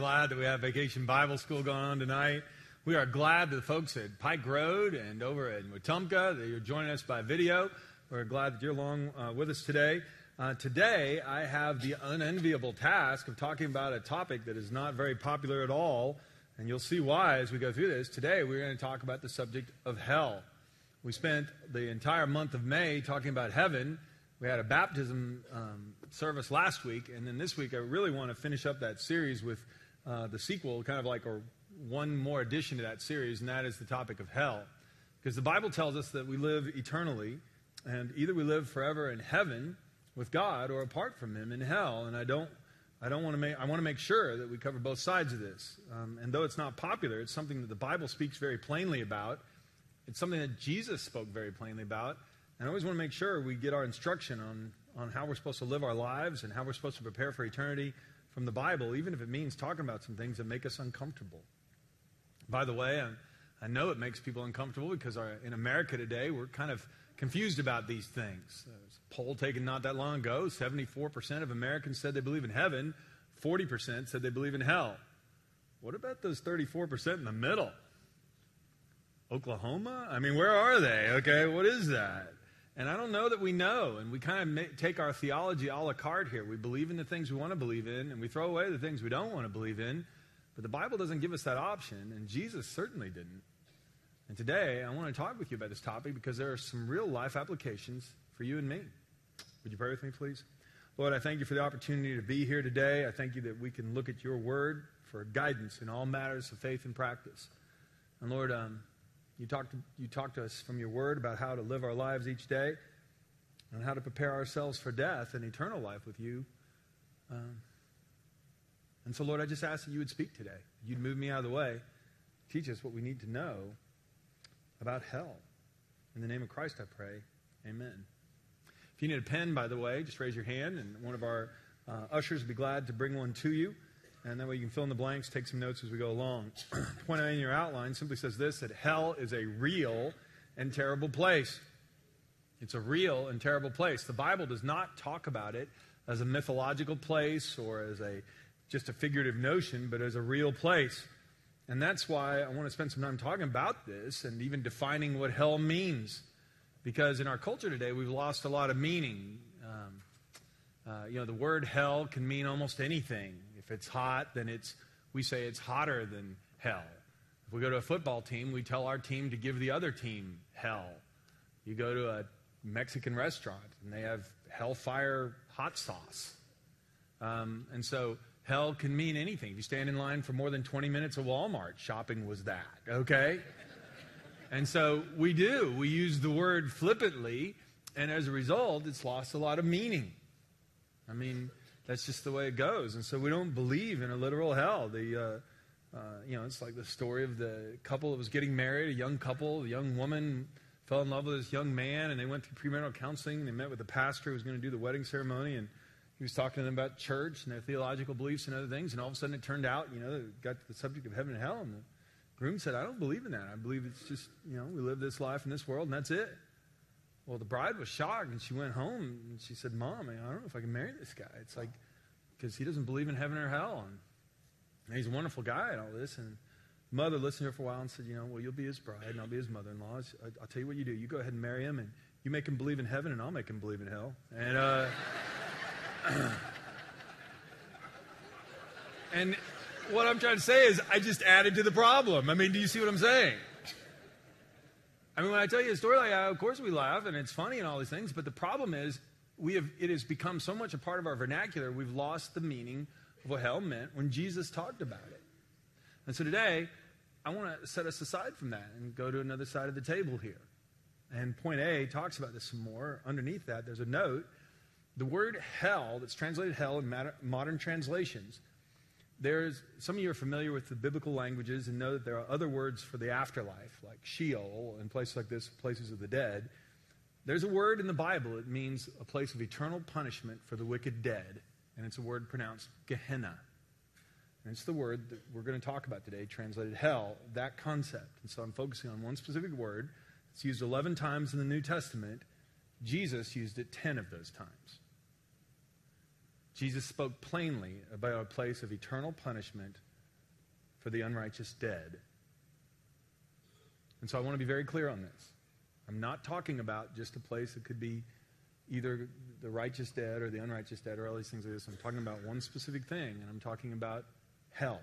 glad that we have Vacation Bible School going on tonight. We are glad that the folks at Pike Road and over at Wetumpka that you're joining us by video. We're glad that you're along uh, with us today. Uh, today, I have the unenviable task of talking about a topic that is not very popular at all, and you'll see why as we go through this. Today, we're going to talk about the subject of hell. We spent the entire month of May talking about heaven. We had a baptism um, service last week, and then this week I really want to finish up that series with uh, the sequel, kind of like or one more addition to that series, and that is the topic of hell. Because the Bible tells us that we live eternally, and either we live forever in heaven with God or apart from Him in hell. And I don't, I don't want to make, I want to make sure that we cover both sides of this. Um, and though it's not popular, it's something that the Bible speaks very plainly about. It's something that Jesus spoke very plainly about. And I always want to make sure we get our instruction on, on how we're supposed to live our lives and how we're supposed to prepare for eternity from the Bible, even if it means talking about some things that make us uncomfortable. By the way, I, I know it makes people uncomfortable because our, in America today, we're kind of confused about these things. There's a poll taken not that long ago 74% of Americans said they believe in heaven, 40% said they believe in hell. What about those 34% in the middle? Oklahoma? I mean, where are they? Okay, what is that? And I don't know that we know. And we kind of take our theology a la carte here. We believe in the things we want to believe in, and we throw away the things we don't want to believe in. But the Bible doesn't give us that option, and Jesus certainly didn't. And today, I want to talk with you about this topic because there are some real life applications for you and me. Would you pray with me, please? Lord, I thank you for the opportunity to be here today. I thank you that we can look at your word for guidance in all matters of faith and practice. And Lord, um, you talk, to, you talk to us from your word about how to live our lives each day and how to prepare ourselves for death and eternal life with you. Um, and so, Lord, I just ask that you would speak today. You'd move me out of the way. Teach us what we need to know about hell. In the name of Christ, I pray. Amen. If you need a pen, by the way, just raise your hand, and one of our uh, ushers will be glad to bring one to you. And that way you can fill in the blanks, take some notes as we go along. Point in your outline simply says this that hell is a real and terrible place. It's a real and terrible place. The Bible does not talk about it as a mythological place or as a just a figurative notion, but as a real place. And that's why I want to spend some time talking about this and even defining what hell means. Because in our culture today, we've lost a lot of meaning. Um, uh, you know, the word hell can mean almost anything. It's hot, then it's we say it's hotter than hell. If we go to a football team, we tell our team to give the other team hell. You go to a Mexican restaurant and they have hellfire hot sauce. Um, and so hell can mean anything. If you stand in line for more than 20 minutes at Walmart, shopping was that, okay? and so we do. We use the word flippantly, and as a result, it's lost a lot of meaning. I mean, that's just the way it goes. And so we don't believe in a literal hell. The, uh, uh, you know, it's like the story of the couple that was getting married, a young couple, a young woman fell in love with this young man, and they went through premarital counseling. They met with the pastor who was going to do the wedding ceremony, and he was talking to them about church and their theological beliefs and other things. And all of a sudden, it turned out, you know, got to the subject of heaven and hell, and the groom said, "I don't believe in that. I believe it's just, you know, we live this life in this world, and that's it." Well, the bride was shocked, and she went home and she said, "Mom, I don't know if I can marry this guy. It's like because he doesn't believe in heaven or hell, and, and he's a wonderful guy and all this." And mother listened to her for a while and said, "You know, well, you'll be his bride, and I'll be his mother-in-law. I'll tell you what you do. You go ahead and marry him, and you make him believe in heaven, and I'll make him believe in hell." And uh, and what I'm trying to say is, I just added to the problem. I mean, do you see what I'm saying? I mean, when I tell you a story like that, of course we laugh and it's funny and all these things, but the problem is we have, it has become so much a part of our vernacular, we've lost the meaning of what hell meant when Jesus talked about it. And so today, I want to set us aside from that and go to another side of the table here. And point A talks about this some more. Underneath that, there's a note. The word hell, that's translated hell in modern translations, there's some of you are familiar with the biblical languages and know that there are other words for the afterlife, like Sheol and places like this, places of the dead. There's a word in the Bible that means a place of eternal punishment for the wicked dead, and it's a word pronounced Gehenna. And it's the word that we're going to talk about today, translated hell, that concept. And so I'm focusing on one specific word. It's used 11 times in the New Testament. Jesus used it 10 of those times. Jesus spoke plainly about a place of eternal punishment for the unrighteous dead. And so I want to be very clear on this. I'm not talking about just a place that could be either the righteous dead or the unrighteous dead or all these things like this. I'm talking about one specific thing, and I'm talking about hell.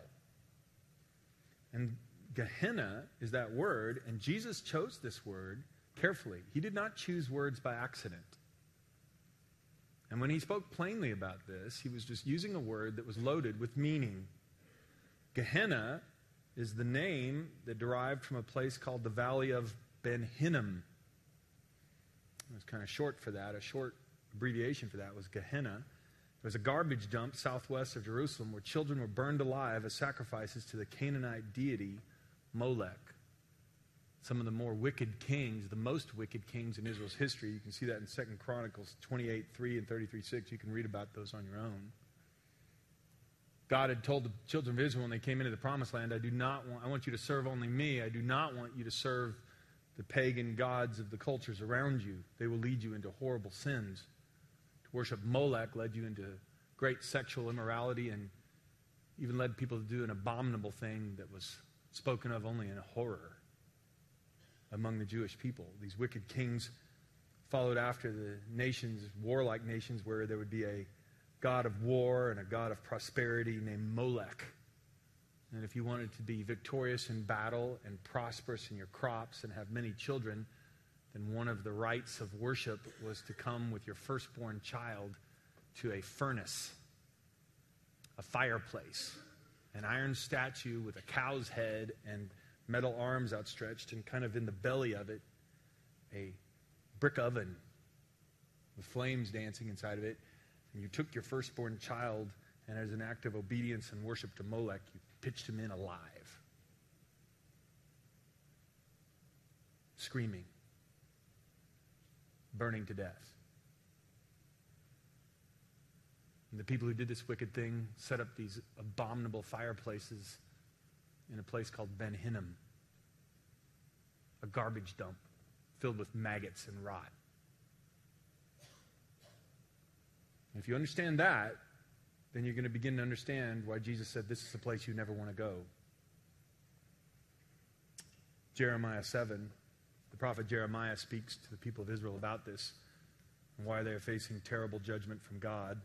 And Gehenna is that word, and Jesus chose this word carefully. He did not choose words by accident. And when he spoke plainly about this, he was just using a word that was loaded with meaning. Gehenna is the name that derived from a place called the Valley of Ben Hinnom. It was kind of short for that. A short abbreviation for that was Gehenna. There was a garbage dump southwest of Jerusalem where children were burned alive as sacrifices to the Canaanite deity Molech. Some of the more wicked kings, the most wicked kings in Israel's history. You can see that in 2 Chronicles 28 3 and 33 6. You can read about those on your own. God had told the children of Israel when they came into the promised land, I do not want, I want you to serve only me. I do not want you to serve the pagan gods of the cultures around you. They will lead you into horrible sins. To worship Molech led you into great sexual immorality and even led people to do an abominable thing that was spoken of only in horror among the Jewish people. These wicked kings followed after the nations, warlike nations, where there would be a god of war and a god of prosperity named Molech. And if you wanted to be victorious in battle and prosperous in your crops and have many children, then one of the rites of worship was to come with your firstborn child to a furnace, a fireplace, an iron statue with a cow's head and metal arms outstretched, and kind of in the belly of it, a brick oven with flames dancing inside of it. And you took your firstborn child, and as an act of obedience and worship to Molech, you pitched him in alive, screaming, burning to death. And the people who did this wicked thing set up these abominable fireplaces in a place called Ben Hinnom, a garbage dump filled with maggots and rot. if you understand that, then you're going to begin to understand why Jesus said this is a place you never want to go. Jeremiah 7, the prophet Jeremiah speaks to the people of Israel about this and why they are facing terrible judgment from God.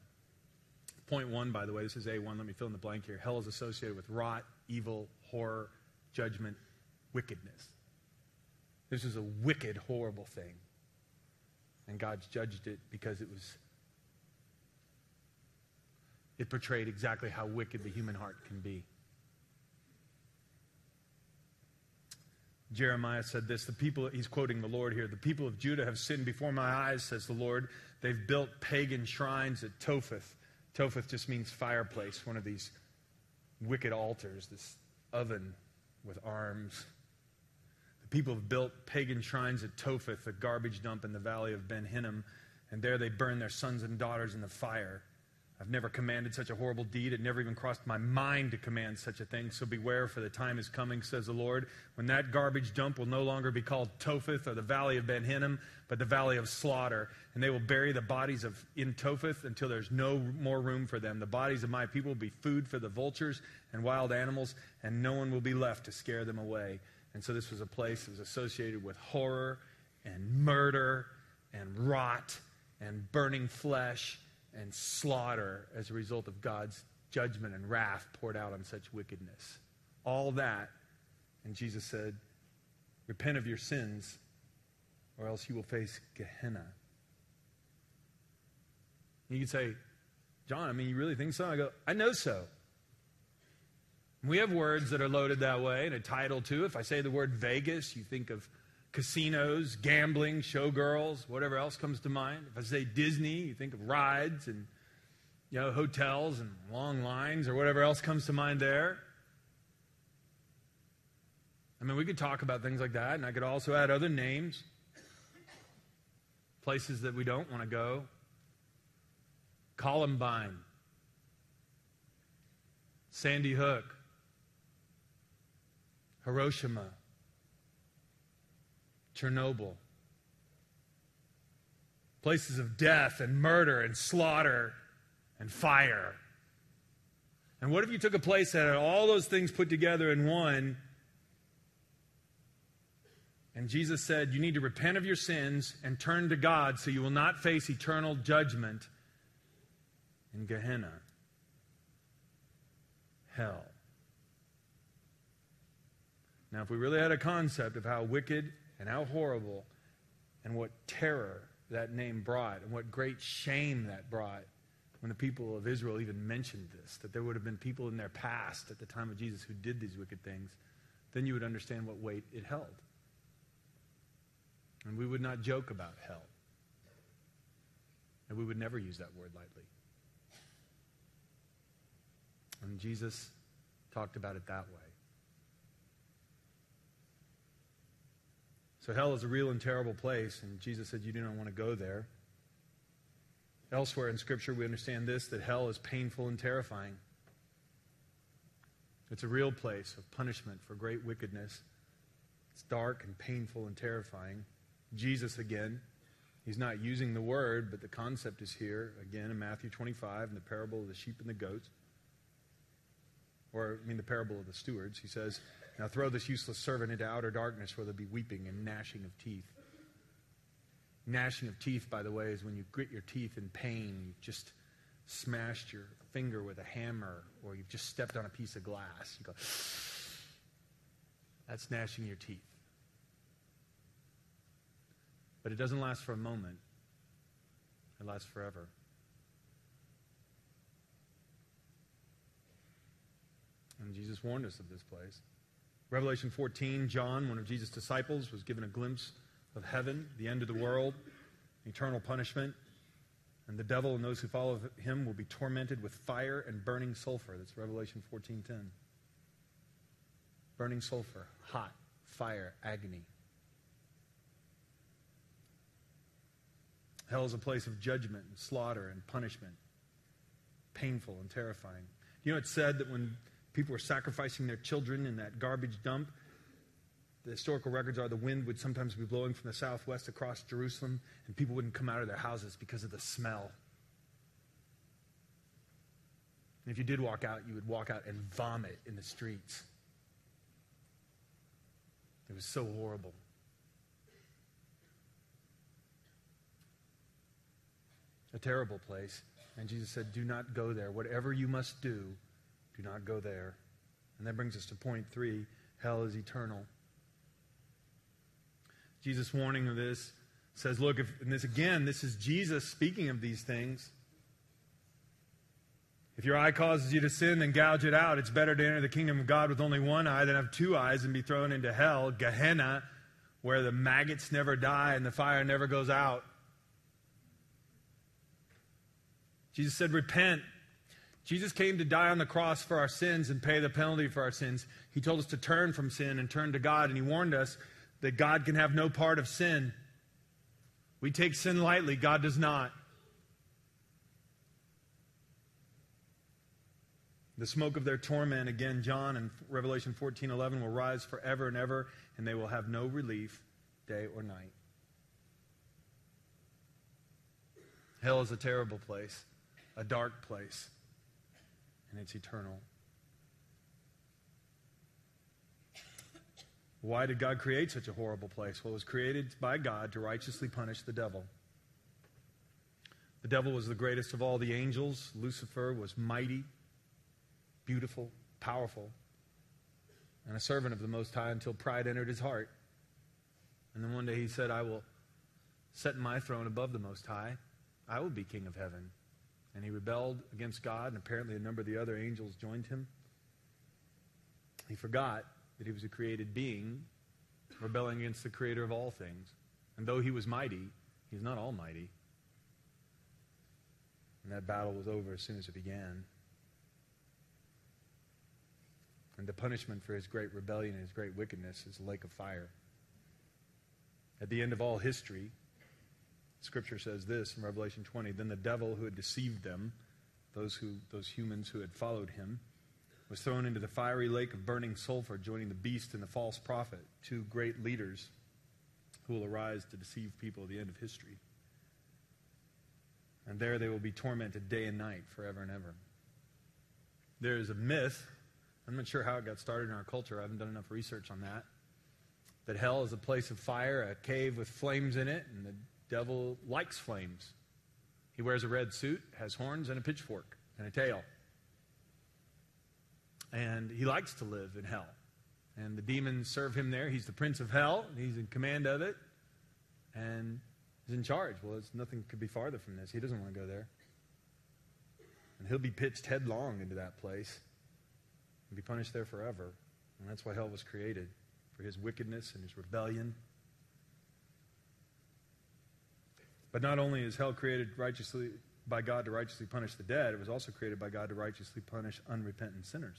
Point one, by the way, this is A1. Let me fill in the blank here. Hell is associated with rot, evil, horror, judgment, wickedness. This was a wicked, horrible thing. And God's judged it because it was it portrayed exactly how wicked the human heart can be. Jeremiah said this the people, he's quoting the Lord here, the people of Judah have sinned before my eyes, says the Lord. They've built pagan shrines at Topheth. Topheth just means fireplace, one of these wicked altars, this oven with arms. The people have built pagan shrines at Topheth, a garbage dump in the valley of Ben Hinnom, and there they burn their sons and daughters in the fire. I've never commanded such a horrible deed. It never even crossed my mind to command such a thing. So beware, for the time is coming, says the Lord, when that garbage dump will no longer be called Topheth or the valley of Ben Hinnom, but the valley of slaughter. And they will bury the bodies of in Topheth until there's no more room for them. The bodies of my people will be food for the vultures and wild animals, and no one will be left to scare them away. And so this was a place that was associated with horror and murder and rot and burning flesh and slaughter as a result of God's judgment and wrath poured out on such wickedness. All that, and Jesus said, Repent of your sins, or else you will face Gehenna. You can say, John, I mean, you really think so? I go, I know so. We have words that are loaded that way and a title too. If I say the word Vegas, you think of casinos, gambling, showgirls, whatever else comes to mind. If I say Disney, you think of rides and you know, hotels and long lines or whatever else comes to mind there. I mean, we could talk about things like that, and I could also add other names, places that we don't want to go. Columbine, Sandy Hook, Hiroshima, Chernobyl. Places of death and murder and slaughter and fire. And what if you took a place that had all those things put together in one? And Jesus said, You need to repent of your sins and turn to God so you will not face eternal judgment in Gehenna, hell. Now, if we really had a concept of how wicked and how horrible and what terror that name brought and what great shame that brought when the people of Israel even mentioned this, that there would have been people in their past at the time of Jesus who did these wicked things, then you would understand what weight it held. And we would not joke about hell. And we would never use that word lightly. And Jesus talked about it that way. So hell is a real and terrible place, and Jesus said you do not want to go there. Elsewhere in Scripture, we understand this that hell is painful and terrifying. It's a real place of punishment for great wickedness. It's dark and painful and terrifying. Jesus, again, he's not using the word, but the concept is here, again, in Matthew 25, in the parable of the sheep and the goats. Or, I mean, the parable of the stewards. He says, Now throw this useless servant into outer darkness where there'll be weeping and gnashing of teeth. Gnashing of teeth, by the way, is when you grit your teeth in pain. You've just smashed your finger with a hammer, or you've just stepped on a piece of glass. You go, that's gnashing your teeth. But it doesn't last for a moment, it lasts forever. And Jesus warned us of this place. Revelation 14, John, one of Jesus' disciples, was given a glimpse of heaven, the end of the world, eternal punishment. And the devil and those who follow him will be tormented with fire and burning sulfur. That's Revelation 14:10. Burning sulfur, hot, fire, agony. Hell is a place of judgment and slaughter and punishment. Painful and terrifying. You know, it's said that when people were sacrificing their children in that garbage dump, the historical records are the wind would sometimes be blowing from the southwest across Jerusalem, and people wouldn't come out of their houses because of the smell. And if you did walk out, you would walk out and vomit in the streets. It was so horrible. A terrible place. And Jesus said, Do not go there. Whatever you must do, not go there. And that brings us to point three hell is eternal. Jesus' warning of this says, look, if, and this again, this is Jesus speaking of these things. If your eye causes you to sin, then gouge it out. It's better to enter the kingdom of God with only one eye than have two eyes and be thrown into hell, Gehenna, where the maggots never die and the fire never goes out. Jesus said, Repent. Jesus came to die on the cross for our sins and pay the penalty for our sins. He told us to turn from sin and turn to God, and He warned us that God can have no part of sin. We take sin lightly, God does not. The smoke of their torment, again, John and Revelation 14 11, will rise forever and ever, and they will have no relief day or night. Hell is a terrible place, a dark place, and it's eternal. Why did God create such a horrible place? Well, it was created by God to righteously punish the devil. The devil was the greatest of all the angels. Lucifer was mighty, beautiful, powerful, and a servant of the Most High until pride entered his heart. And then one day he said, I will set my throne above the Most High. I will be king of heaven. And he rebelled against God, and apparently a number of the other angels joined him. He forgot that he was a created being, rebelling against the creator of all things. And though he was mighty, he's not almighty. And that battle was over as soon as it began. And the punishment for his great rebellion and his great wickedness is a lake of fire. At the end of all history, Scripture says this in Revelation 20 Then the devil who had deceived them, those, who, those humans who had followed him, was thrown into the fiery lake of burning sulfur, joining the beast and the false prophet, two great leaders who will arise to deceive people at the end of history. And there they will be tormented day and night forever and ever. There's a myth, I'm not sure how it got started in our culture, I haven't done enough research on that, that hell is a place of fire, a cave with flames in it, and the devil likes flames. He wears a red suit, has horns, and a pitchfork, and a tail. And he likes to live in hell. And the demons serve him there. He's the prince of hell, he's in command of it, and he's in charge. Well, it's, nothing could be farther from this. He doesn't want to go there. And he'll be pitched headlong into that place and be punished there forever. And that's why hell was created for his wickedness and his rebellion. But not only is hell created righteously by God to righteously punish the dead, it was also created by God to righteously punish unrepentant sinners.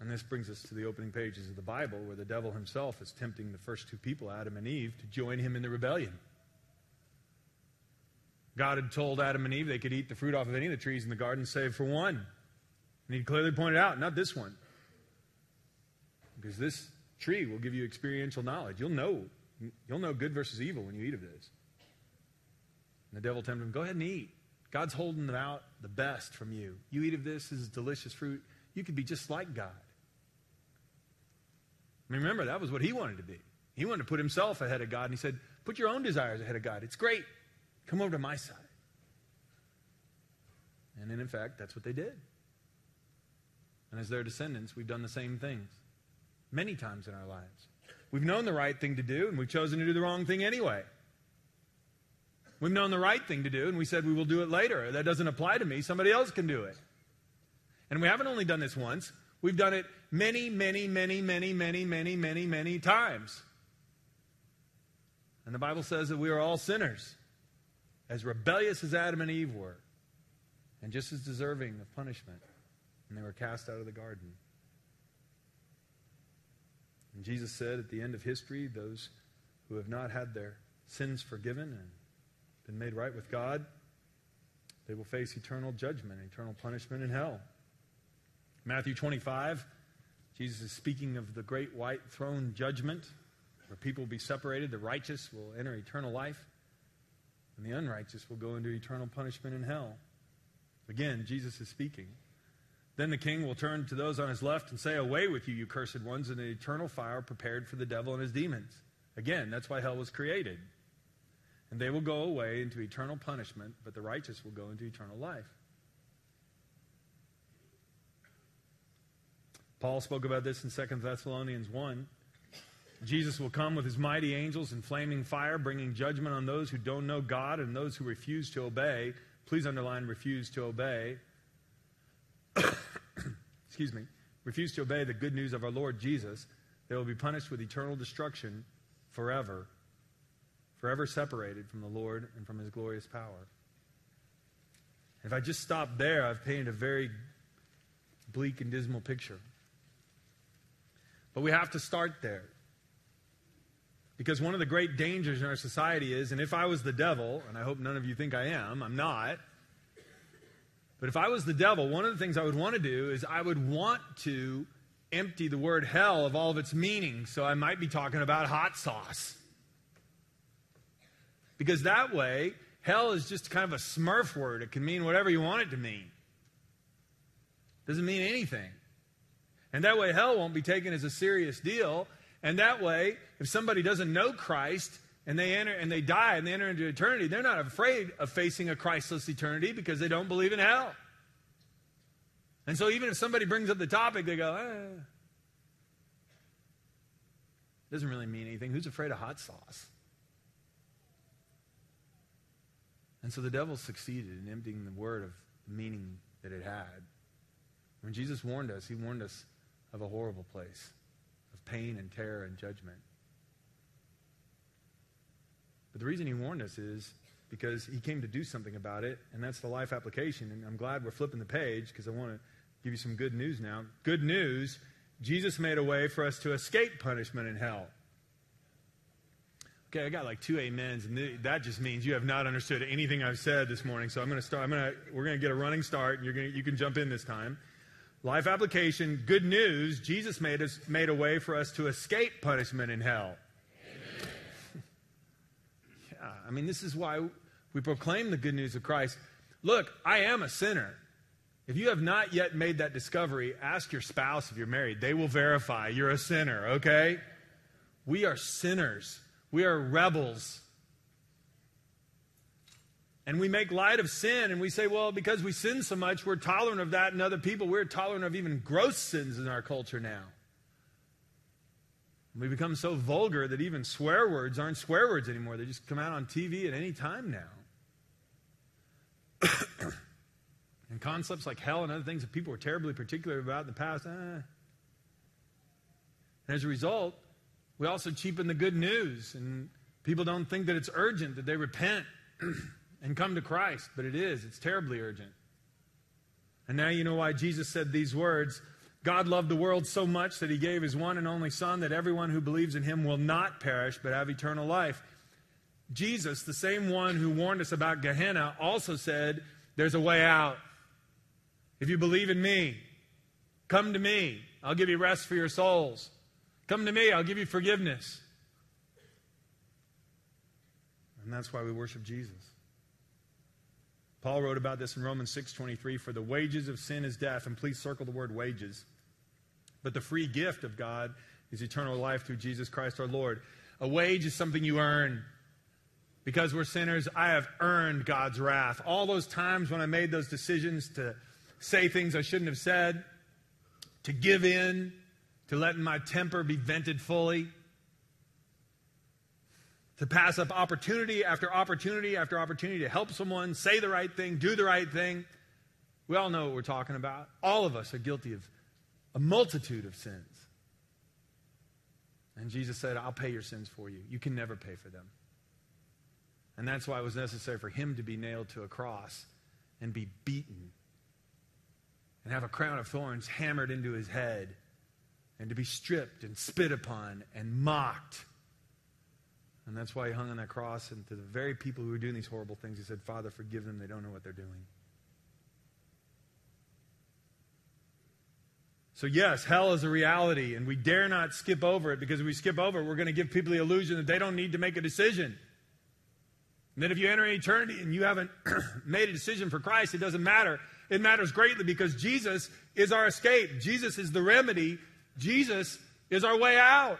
And this brings us to the opening pages of the Bible where the devil himself is tempting the first two people, Adam and Eve, to join him in the rebellion. God had told Adam and Eve they could eat the fruit off of any of the trees in the garden save for one. And he clearly pointed out, not this one. Because this tree will give you experiential knowledge. You'll know. You'll know good versus evil when you eat of this. And the devil tempted him, go ahead and eat. God's holding out the best from you. You eat of this, this is delicious fruit. You could be just like God. I mean, remember, that was what he wanted to be. He wanted to put himself ahead of God, and he said, Put your own desires ahead of God. It's great. Come over to my side. And then, in fact, that's what they did. And as their descendants, we've done the same things many times in our lives. We've known the right thing to do, and we've chosen to do the wrong thing anyway. We've known the right thing to do, and we said we will do it later. That doesn't apply to me. Somebody else can do it. And we haven't only done this once, we've done it many, many, many, many, many, many, many, many times. And the Bible says that we are all sinners, as rebellious as Adam and Eve were, and just as deserving of punishment. And they were cast out of the garden. And Jesus said at the end of history, those who have not had their sins forgiven and been made right with God, they will face eternal judgment, eternal punishment in hell. Matthew 25, Jesus is speaking of the great white throne judgment where people will be separated. The righteous will enter eternal life, and the unrighteous will go into eternal punishment in hell. Again, Jesus is speaking. Then the king will turn to those on his left and say, Away with you, you cursed ones, in an eternal fire prepared for the devil and his demons. Again, that's why hell was created. And they will go away into eternal punishment, but the righteous will go into eternal life. Paul spoke about this in 2 Thessalonians 1. Jesus will come with his mighty angels in flaming fire, bringing judgment on those who don't know God and those who refuse to obey. Please underline refuse to obey. Excuse me. Refuse to obey the good news of our Lord Jesus. They will be punished with eternal destruction forever, forever separated from the Lord and from his glorious power. If I just stop there, I've painted a very bleak and dismal picture. But we have to start there. Because one of the great dangers in our society is, and if I was the devil, and I hope none of you think I am, I'm not. But if I was the devil, one of the things I would want to do is I would want to empty the word hell of all of its meaning. So I might be talking about hot sauce. Because that way, hell is just kind of a smurf word. It can mean whatever you want it to mean. Doesn't mean anything. And that way, hell won't be taken as a serious deal. And that way, if somebody doesn't know Christ and they enter and they die and they enter into eternity, they're not afraid of facing a Christless eternity because they don't believe in hell. And so, even if somebody brings up the topic, they go, eh. Doesn't really mean anything. Who's afraid of hot sauce? And so the devil succeeded in emptying the word of the meaning that it had. When Jesus warned us, he warned us of a horrible place of pain and terror and judgment. But the reason he warned us is because he came to do something about it, and that's the life application. And I'm glad we're flipping the page because I want to give you some good news now. Good news Jesus made a way for us to escape punishment in hell. Okay, I got like two amens, and that just means you have not understood anything I've said this morning. So I'm going to start. I'm going to. We're going to get a running start, and you're going. To, you can jump in this time. Life application, good news, Jesus made, us, made a way for us to escape punishment in hell. yeah, I mean, this is why we proclaim the good news of Christ. Look, I am a sinner. If you have not yet made that discovery, ask your spouse if you're married. They will verify you're a sinner, okay? We are sinners. We are rebels. And we make light of sin and we say, well, because we sin so much, we're tolerant of that in other people. We're tolerant of even gross sins in our culture now. We become so vulgar that even swear words aren't swear words anymore. They just come out on TV at any time now. and concepts like hell and other things that people were terribly particular about in the past, eh. And as a result, we also cheapen the good news, and people don't think that it's urgent that they repent and come to Christ, but it is. It's terribly urgent. And now you know why Jesus said these words God loved the world so much that he gave his one and only Son that everyone who believes in him will not perish but have eternal life. Jesus, the same one who warned us about Gehenna, also said, There's a way out. If you believe in me, come to me. I'll give you rest for your souls. Come to me, I'll give you forgiveness. And that's why we worship Jesus. Paul wrote about this in Romans 6:23 for the wages of sin is death and please circle the word wages. But the free gift of God is eternal life through Jesus Christ our Lord. A wage is something you earn. Because we're sinners, I have earned God's wrath. All those times when I made those decisions to say things I shouldn't have said, to give in, to letting my temper be vented fully, to pass up opportunity after opportunity after opportunity to help someone, say the right thing, do the right thing. We all know what we're talking about. All of us are guilty of a multitude of sins. And Jesus said, I'll pay your sins for you. You can never pay for them. And that's why it was necessary for him to be nailed to a cross and be beaten and have a crown of thorns hammered into his head and to be stripped and spit upon and mocked. And that's why he hung on that cross. And to the very people who were doing these horrible things, he said, Father, forgive them. They don't know what they're doing. So, yes, hell is a reality, and we dare not skip over it because if we skip over it, we're going to give people the illusion that they don't need to make a decision. And then if you enter eternity and you haven't made a decision for Christ, it doesn't matter. It matters greatly because Jesus is our escape. Jesus is the remedy. Jesus is our way out.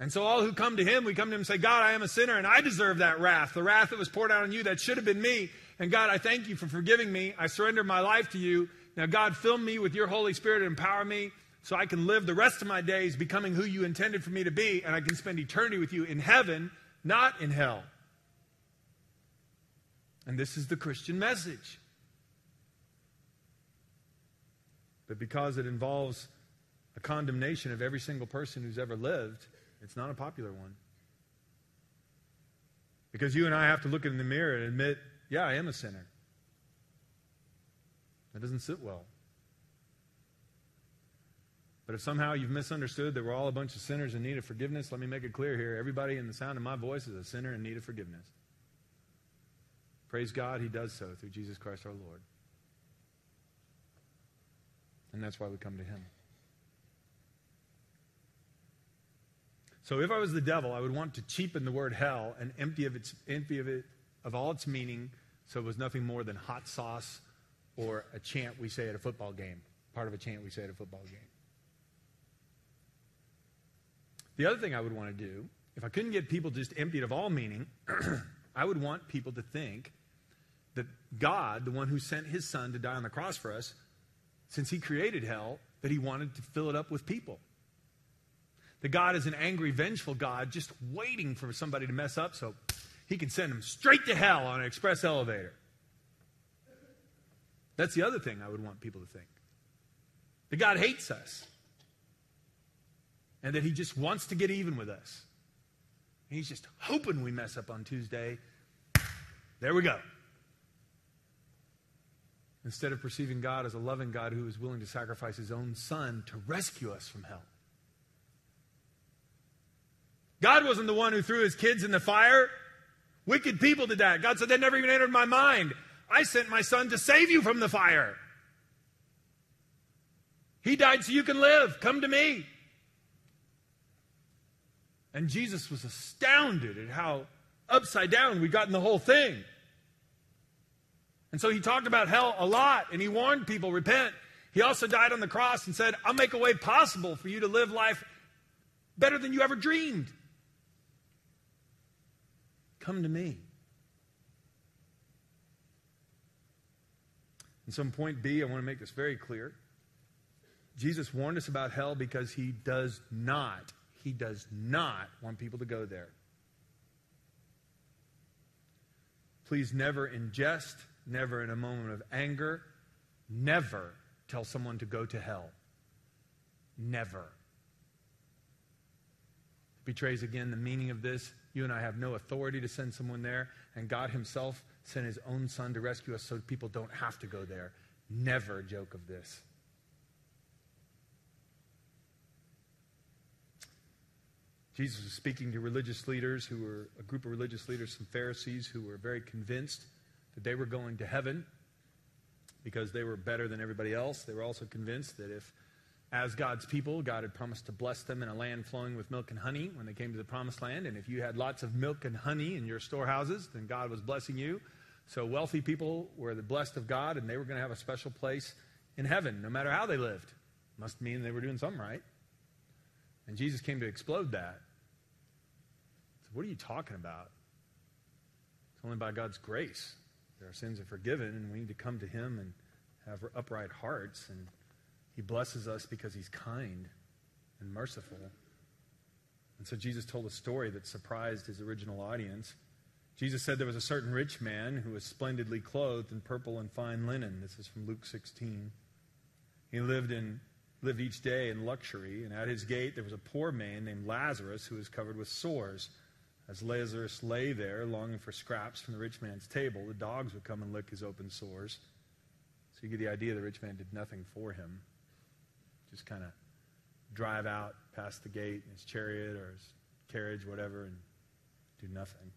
And so all who come to him, we come to him and say, God, I am a sinner and I deserve that wrath. The wrath that was poured out on you, that should have been me. And God, I thank you for forgiving me. I surrender my life to you. Now, God, fill me with your Holy Spirit and empower me so I can live the rest of my days becoming who you intended for me to be, and I can spend eternity with you in heaven, not in hell. And this is the Christian message. But because it involves a condemnation of every single person who's ever lived, it's not a popular one. Because you and I have to look in the mirror and admit, yeah, I am a sinner. That doesn't sit well. But if somehow you've misunderstood that we're all a bunch of sinners in need of forgiveness, let me make it clear here. Everybody in the sound of my voice is a sinner in need of forgiveness. Praise God, He does so through Jesus Christ our Lord. And that's why we come to Him. So if I was the devil, I would want to cheapen the word hell and empty of, its, empty of it of all its meaning so it was nothing more than hot sauce or a chant we say at a football game, part of a chant we say at a football game. The other thing I would want to do, if I couldn't get people just emptied of all meaning, I would want people to think that God, the one who sent his son to die on the cross for us, since he created hell, that he wanted to fill it up with people. That God is an angry, vengeful God just waiting for somebody to mess up so he can send them straight to hell on an express elevator. That's the other thing I would want people to think. That God hates us. And that He just wants to get even with us. And He's just hoping we mess up on Tuesday. There we go. Instead of perceiving God as a loving God who is willing to sacrifice His own Son to rescue us from hell. God wasn't the one who threw his kids in the fire. Wicked people did that. God said, that never even entered my mind. I sent my son to save you from the fire. He died so you can live. Come to me. And Jesus was astounded at how upside down we'd gotten the whole thing. And so he talked about hell a lot and he warned people, repent. He also died on the cross and said, I'll make a way possible for you to live life better than you ever dreamed. Come to me. And some point B, I want to make this very clear. Jesus warned us about hell because he does not, he does not want people to go there. Please never in jest, never in a moment of anger, never tell someone to go to hell. Never. Betrays again the meaning of this. You and I have no authority to send someone there, and God Himself sent His own Son to rescue us so people don't have to go there. Never joke of this. Jesus was speaking to religious leaders who were a group of religious leaders, some Pharisees who were very convinced that they were going to heaven because they were better than everybody else. They were also convinced that if, as God's people, God had promised to bless them in a land flowing with milk and honey when they came to the promised land, and if you had lots of milk and honey in your storehouses, then God was blessing you. So wealthy people were the blessed of God, and they were going to have a special place in heaven, no matter how they lived. Must mean they were doing something right. And Jesus came to explode that. So, what are you talking about? It's only by God's grace that our sins are forgiven, and we need to come to Him and have upright hearts. And He blesses us because He's kind and merciful. And so Jesus told a story that surprised his original audience. Jesus said there was a certain rich man who was splendidly clothed in purple and fine linen. This is from Luke 16. He lived in lived each day in luxury, and at his gate there was a poor man named Lazarus who was covered with sores. As Lazarus lay there, longing for scraps from the rich man's table, the dogs would come and lick his open sores. So you get the idea the rich man did nothing for him. Just kind of drive out past the gate in his chariot or his carriage, whatever, and do nothing.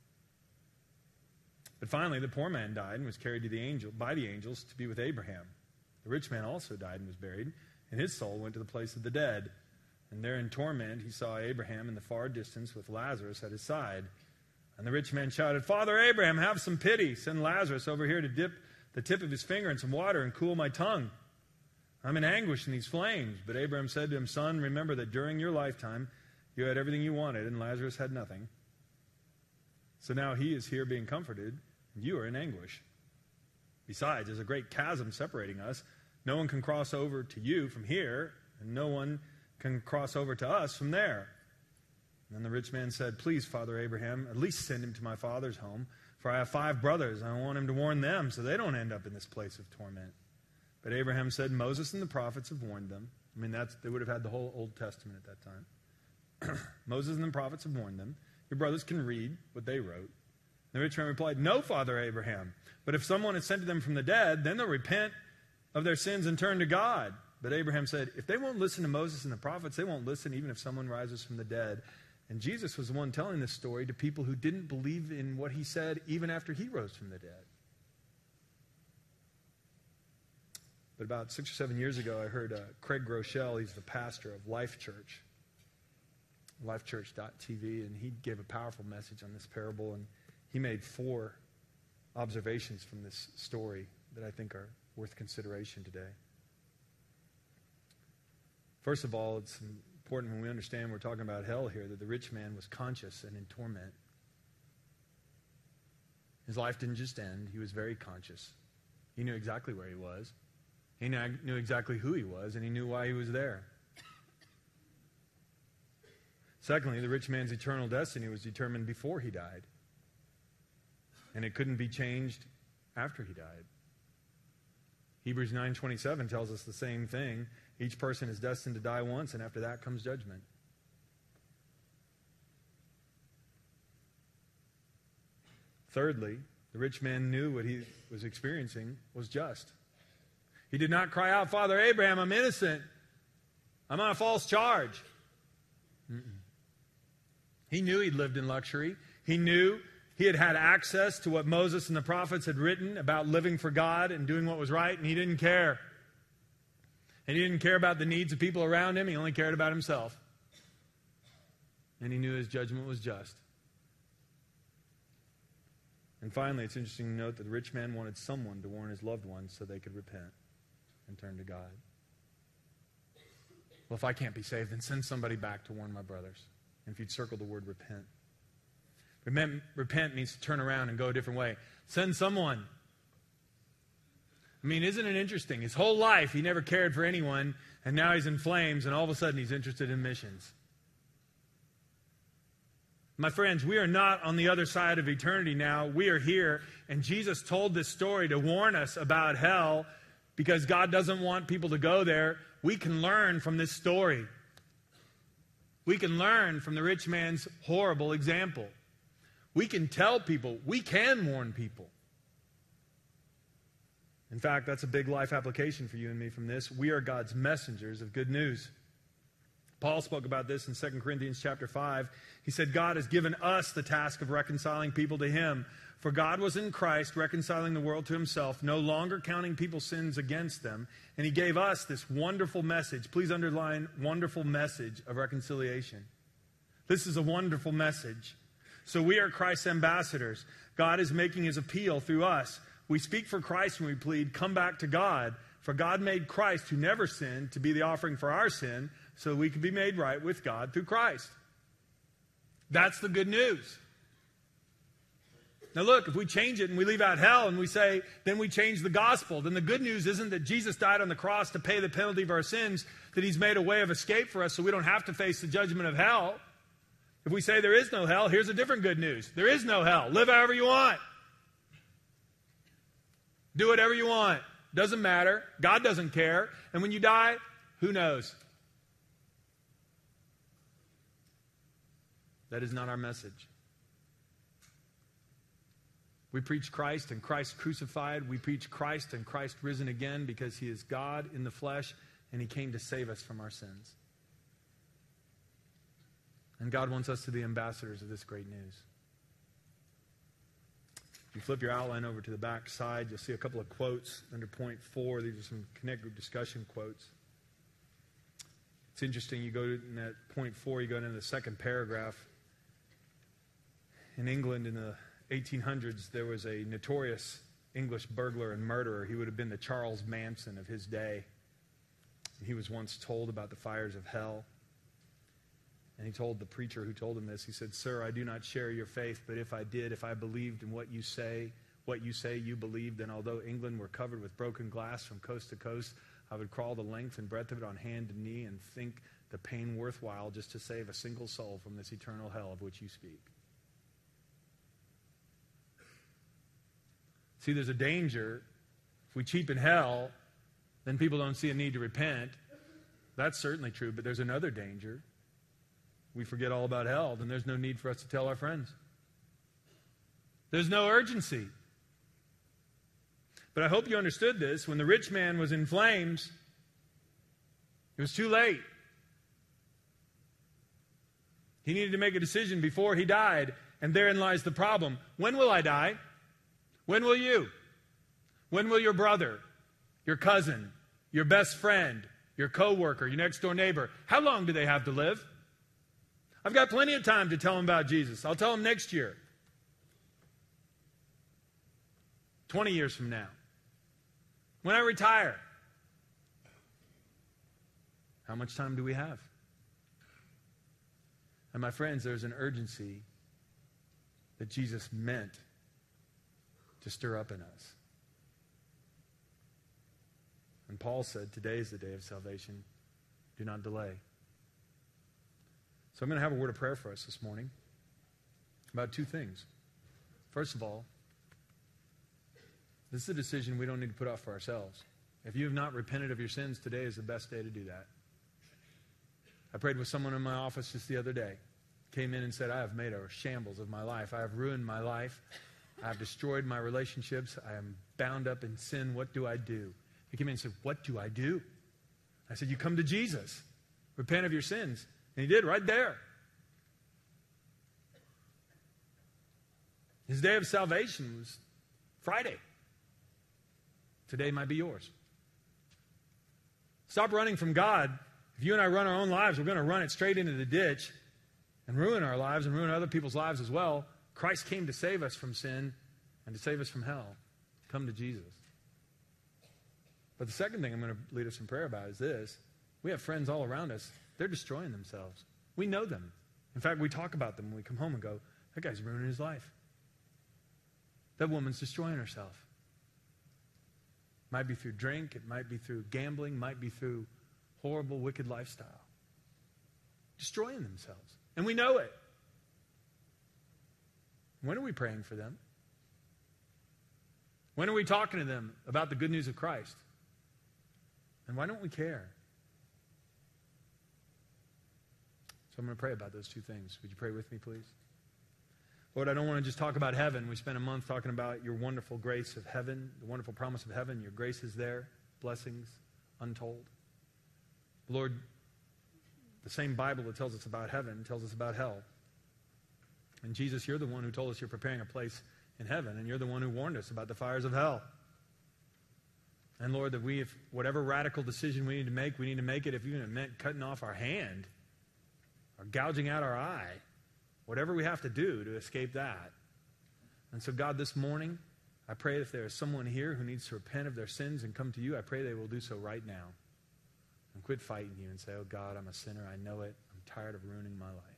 But finally, the poor man died and was carried to the angel, by the angels to be with Abraham. The rich man also died and was buried and his soul went to the place of the dead. And there in torment he saw Abraham in the far distance with Lazarus at his side. And the rich man shouted, Father Abraham, have some pity. Send Lazarus over here to dip the tip of his finger in some water and cool my tongue. I'm in anguish in these flames. But Abraham said to him, Son, remember that during your lifetime you had everything you wanted, and Lazarus had nothing. So now he is here being comforted, and you are in anguish. Besides, there's a great chasm separating us no one can cross over to you from here, and no one can cross over to us from there. And then the rich man said, Please, Father Abraham, at least send him to my father's home, for I have five brothers, and I want him to warn them so they don't end up in this place of torment. But Abraham said, Moses and the prophets have warned them. I mean, that's, they would have had the whole Old Testament at that time. Moses and the prophets have warned them. Your brothers can read what they wrote. The rich man replied, No, Father Abraham. But if someone is sent to them from the dead, then they'll repent of their sins and turn to God. But Abraham said, If they won't listen to Moses and the prophets, they won't listen even if someone rises from the dead. And Jesus was the one telling this story to people who didn't believe in what he said even after he rose from the dead. But about six or seven years ago, I heard uh, Craig Groeschel, he's the pastor of Life Church, lifechurch.tv, and he gave a powerful message on this parable. And he made four observations from this story that I think are worth consideration today. First of all, it's important when we understand we're talking about hell here that the rich man was conscious and in torment. His life didn't just end, he was very conscious. He knew exactly where he was, he knew exactly who he was, and he knew why he was there. Secondly, the rich man's eternal destiny was determined before he died, and it couldn't be changed after he died. Hebrews 9:27 tells us the same thing. Each person is destined to die once and after that comes judgment. Thirdly, the rich man knew what he was experiencing was just. He did not cry out, Father Abraham, I'm innocent. I'm on a false charge. Mm-mm. He knew he'd lived in luxury. He knew he had had access to what Moses and the prophets had written about living for God and doing what was right, and he didn't care. And he didn't care about the needs of people around him, he only cared about himself. And he knew his judgment was just. And finally, it's interesting to note that the rich man wanted someone to warn his loved ones so they could repent and turn to God. Well, if I can't be saved, then send somebody back to warn my brothers. And if you'd circle the word repent. Repent, means to turn around and go a different way. Send someone. I mean, isn't it interesting? His whole life, he never cared for anyone, and now he's in flames, and all of a sudden he's interested in missions. My friends, we are not on the other side of eternity now. We are here. And Jesus told this story to warn us about hell because God doesn't want people to go there. We can learn from this story. We can learn from the rich man's horrible example. We can tell people, we can warn people. In fact, that's a big life application for you and me from this. We are God's messengers of good news. Paul spoke about this in 2 Corinthians chapter 5. He said, God has given us the task of reconciling people to him. For God was in Christ reconciling the world to himself, no longer counting people's sins against them. And he gave us this wonderful message. Please underline wonderful message of reconciliation. This is a wonderful message. So we are Christ's ambassadors. God is making his appeal through us. We speak for Christ when we plead, come back to God. For God made Christ, who never sinned, to be the offering for our sin so we can be made right with God through Christ. That's the good news. Now, look, if we change it and we leave out hell and we say, then we change the gospel, then the good news isn't that Jesus died on the cross to pay the penalty of our sins, that he's made a way of escape for us so we don't have to face the judgment of hell. If we say there is no hell, here's a different good news there is no hell. Live however you want, do whatever you want. Doesn't matter. God doesn't care. And when you die, who knows? That is not our message. We preach Christ and Christ crucified. We preach Christ and Christ risen again because he is God in the flesh and he came to save us from our sins. And God wants us to be ambassadors of this great news. If you flip your outline over to the back side, you'll see a couple of quotes under point four. These are some Connect Group discussion quotes. It's interesting. You go to in that point four, you go into the second paragraph in England in the 1800s, there was a notorious English burglar and murderer. He would have been the Charles Manson of his day. He was once told about the fires of hell. And he told the preacher who told him this, he said, Sir, I do not share your faith, but if I did, if I believed in what you say, what you say you believed, then although England were covered with broken glass from coast to coast, I would crawl the length and breadth of it on hand and knee and think the pain worthwhile just to save a single soul from this eternal hell of which you speak. See, there's a danger. If we cheapen hell, then people don't see a need to repent. That's certainly true, but there's another danger. We forget all about hell, then there's no need for us to tell our friends. There's no urgency. But I hope you understood this. When the rich man was in flames, it was too late. He needed to make a decision before he died, and therein lies the problem. When will I die? When will you? When will your brother, your cousin, your best friend, your coworker, your next door neighbor, how long do they have to live? I've got plenty of time to tell them about Jesus. I'll tell them next year. 20 years from now. When I retire. How much time do we have? And my friends, there's an urgency that Jesus meant to stir up in us. And Paul said, Today is the day of salvation. Do not delay. So I'm going to have a word of prayer for us this morning about two things. First of all, this is a decision we don't need to put off for ourselves. If you have not repented of your sins, today is the best day to do that. I prayed with someone in my office just the other day. Came in and said, I have made a shambles of my life. I have ruined my life. I've destroyed my relationships. I am bound up in sin. What do I do? He came in and said, What do I do? I said, You come to Jesus. Repent of your sins. And he did right there. His day of salvation was Friday. Today might be yours. Stop running from God. If you and I run our own lives, we're going to run it straight into the ditch and ruin our lives and ruin other people's lives as well. Christ came to save us from sin. and to save us from hell, come to Jesus. But the second thing I'm going to lead us in prayer about is this we have friends all around us, they're destroying themselves. We know them. In fact, we talk about them when we come home and go, that guy's ruining his life. That woman's destroying herself. Might be through drink, it might be through gambling, might be through horrible, wicked lifestyle. Destroying themselves. And we know it. When are we praying for them? When are we talking to them about the good news of Christ? And why don't we care? So I'm going to pray about those two things. Would you pray with me, please? Lord, I don't want to just talk about heaven. We spent a month talking about your wonderful grace of heaven, the wonderful promise of heaven. Your grace is there, blessings untold. Lord, the same Bible that tells us about heaven tells us about hell. And Jesus, you're the one who told us you're preparing a place in heaven, and you're the one who warned us about the fires of hell. And Lord, that we, if whatever radical decision we need to make, we need to make it if even it meant cutting off our hand or gouging out our eye, whatever we have to do to escape that. And so, God, this morning, I pray if there is someone here who needs to repent of their sins and come to you, I pray they will do so right now. And quit fighting you and say, Oh, God, I'm a sinner. I know it. I'm tired of ruining my life.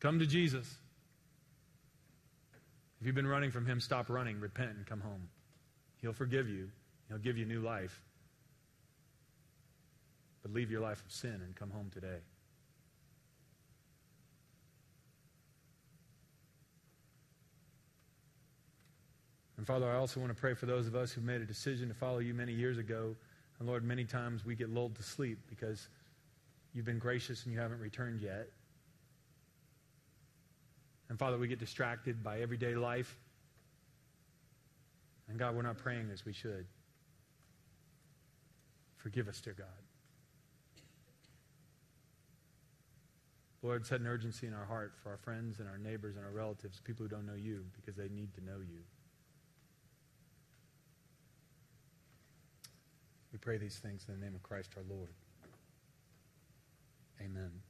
Come to Jesus. If you've been running from him, stop running, repent, and come home. He'll forgive you, he'll give you new life. But leave your life of sin and come home today. And Father, I also want to pray for those of us who made a decision to follow you many years ago. And Lord, many times we get lulled to sleep because you've been gracious and you haven't returned yet. And Father, we get distracted by everyday life. And God, we're not praying as we should. Forgive us, dear God. Lord, set an urgency in our heart for our friends and our neighbors and our relatives, people who don't know you, because they need to know you. We pray these things in the name of Christ our Lord. Amen.